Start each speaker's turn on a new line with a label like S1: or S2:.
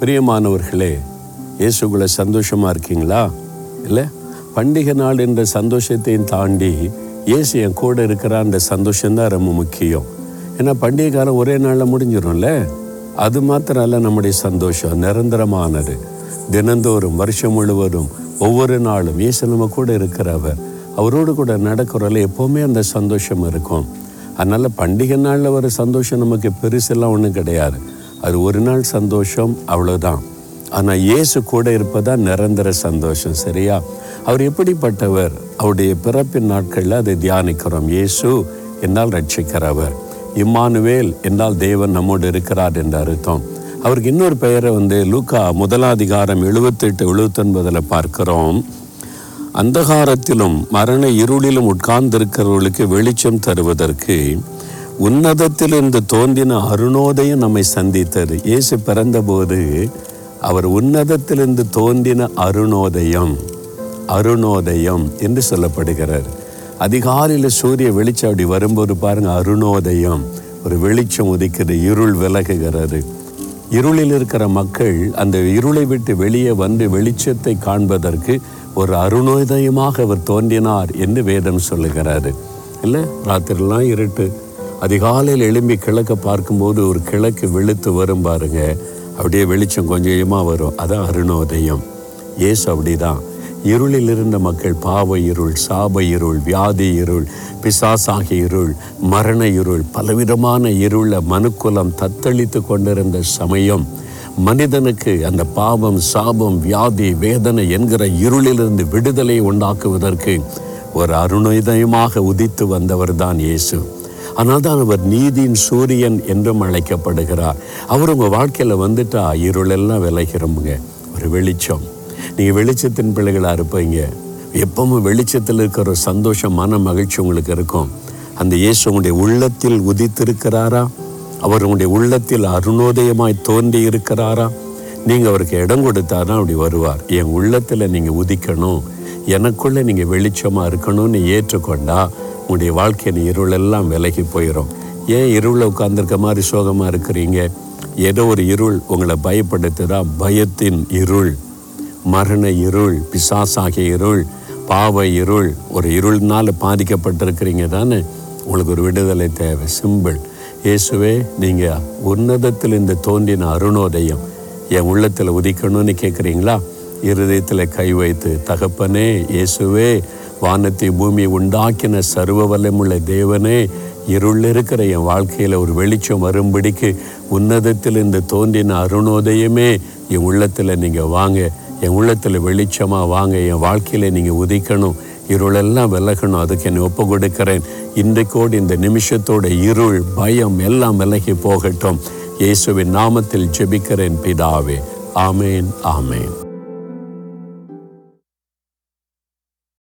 S1: பிரியமானவர்களே இயேசுக்குள்ள சந்தோஷமாக இருக்கீங்களா? இல்லை? பண்டிகை நாள் என்ற சந்தோஷத்தையும் தாண்டி இயேசு என் கூட இருக்கிறான்ற சந்தோஷம்தான் ரொம்ப முக்கியம். ஏன்னா பண்டிகை காலம் ஒரே நாளில் முடிஞ்சிடும்ல அது மாத்திரம் அல்ல நம்முடைய சந்தோஷம் நிரந்தரமானது. தினந்தோறும் வருஷம் முழுவதும் ஒவ்வொரு நாளும் இயேசு நம்ம கூட இருக்கிறவர். அவரோடு கூட நடக்கிறோம்ல எப்போவுமே அந்த சந்தோஷம் இருக்கும். அதனால் பண்டிகை நாளில் வர சந்தோஷம் நமக்கு பெருசெல்லாம் ஒன்றும் கிடையாது. அது ஒரு நாள் சந்தோஷம் அவ்வளோதான் ஆனால் இயேசு கூட இருப்பதா நிரந்தர சந்தோஷம் சரியா? அவர் எப்படிப்பட்டவர்? அவருடைய பிறப்பின் நாட்களில் அதை தியானிக்கிறோம். இயேசு என்னால் ரட்சிக்கிறவர் இம்மானுவேல் என்றால் தேவன் நம்மோடு இருக்கிறார் என்ற அர்த்தம். அவருக்கு இன்னொரு பெயரை வந்து லூக்கா முதலாதிகாரம் எழுபத்தெட்டு எழுபத்தொன்பதில் பார்க்கிறோம். அந்தகாரத்திலும் மரண இருளிலும் உட்கார்ந்திருக்கிறவர்களுக்கு வெளிச்சம் தருவதற்கு உன்னதத்திலிருந்து தோன்றின அருணோதயம் நம்மை சந்தித்தது. இயேசு பிறந்தபோது அவர் உன்னதத்திலிருந்து தோன்றின அருணோதயம் அருணோதயம் என்று சொல்லப்படுகிறார். அதிகாலையில் சூரிய வெளிச்சம் அப்படி வரும்போது பாருங்க அருணோதயம் ஒரு வெளிச்சம் உதிக்கிறது இருள் விலகுகிறது. இருளில் இருக்கிற மக்கள் அந்த இருளை விட்டு வெளியே வந்து வெளிச்சத்தை காண்பதற்கு ஒரு அருணோதயமாக அவர் தோன்றினார் என்று வேதம் சொல்லுகிறாரு. இல்லை ராத்திரிலாம் இருட்டு. அதிகாலையில் எழும்பி கிழக்க பார்க்கும்போது ஒரு கிழக்கு வெளுத்து வரும் பாருங்க. அப்படியே வெளிச்சம் கொஞ்சம் கொஞ்சமாக வரும். அதான் அருணோதயம். ஏசு அப்படிதான். இருளில் இருந்த மக்கள் பாவ இருள் சாப இருள் வியாதி இருள் பிசாசாகி இருள் மரண இருள் பலவிதமான இருள மனுக்குலம் தத்தளித்து கொண்டிருந்த சமயம் மனிதனுக்கு அந்த பாவம் சாபம் வியாதி வேதனை என்கிற இருளிலிருந்து விடுதலை உண்டாக்குவதற்கு ஒரு அருணோதயமாக உதித்து வந்தவர் தான் இயேசு. ஆனால் தான் அவர் நீதியின் சூரியன் என்றும் அழைக்கப்படுகிறார். அவர் உங்கள் வாழ்க்கையில் வந்துட்டா இருளெல்லாம் விளைகிறோமுங்க ஒரு வெளிச்சம். நீங்கள் வெளிச்சத்தின் பிள்ளைகளாக இருப்பீங்க. எப்பவும் வெளிச்சத்தில் இருக்கிற ஒரு சந்தோஷம் மன மகிழ்ச்சி உங்களுக்கு இருக்கும். அந்த இயேசு உங்களுடைய உள்ளத்தில் உதித்திருக்கிறாரா? அவர் உங்களுடைய உள்ளத்தில் அருணோதயமாய் தோன்றி இருக்கிறாரா? நீங்கள் அவருக்கு இடம் கொடுத்தாதான் அப்படி வருவார். என் உள்ளத்தில் நீங்கள் உதிக்கணும். எனக்குள்ளே நீங்கள் வெளிச்சமாக இருக்கணும்னு ஏற்றுக்கொண்டா உங்களுடைய வாழ்க்கையின் இருளெல்லாம் விலகி போயிடும் ஏன் இருளில் உட்கார்ந்துருக்க மாதிரி சோகமாக இருக்கிறீங்க? ஏதோ ஒரு இருள் உங்களை பயப்படுத்துதா? பயத்தின் இருள். மரண இருள் பிசாசாகிய இருள் பாவ இருள் ஒரு இருள்னால் பாதிக்கப்பட்டிருக்கிறீங்க தானே? உங்களுக்கு ஒரு விடுதலை தேவை சிம்பிள். இயேசுவே நீங்கள் உன்னதத்தில் இந்த தோன்றின அருணோதயம் என் உள்ளத்தில் உதிக்கணும்னு கேட்குறீங்களா இருதயத்தில் கை வைத்து தகப்பனே இயேசுவே வானத்தை பூமியை உண்டாக்கின சர்வ வல்லமுள்ள தேவனே இருள் இருக்கிற என் வாழ்க்கையில் ஒரு வெளிச்சம் வரும்படிக்கு உன்னதத்தில் இந்த தோன்றின அருணோதயமே என் உள்ளத்தில் நீங்கள் வாங்க என் உள்ளத்தில் வெளிச்சமாக வாங்க என் வாழ்க்கையில் நீங்கள் உதிக்கணும் இருளெல்லாம் விலகணும் அதுக்கு என்னை ஒப்பு கொடுக்கிறேன். இன்றைக்கோடு இந்த நிமிஷத்தோட இருள் பயம் எல்லாம் விலகி போகட்டும். இயேசுவின் நாமத்தில் ஜெபிக்கிறேன் பிதாவே. ஆமேன் ஆமேன்.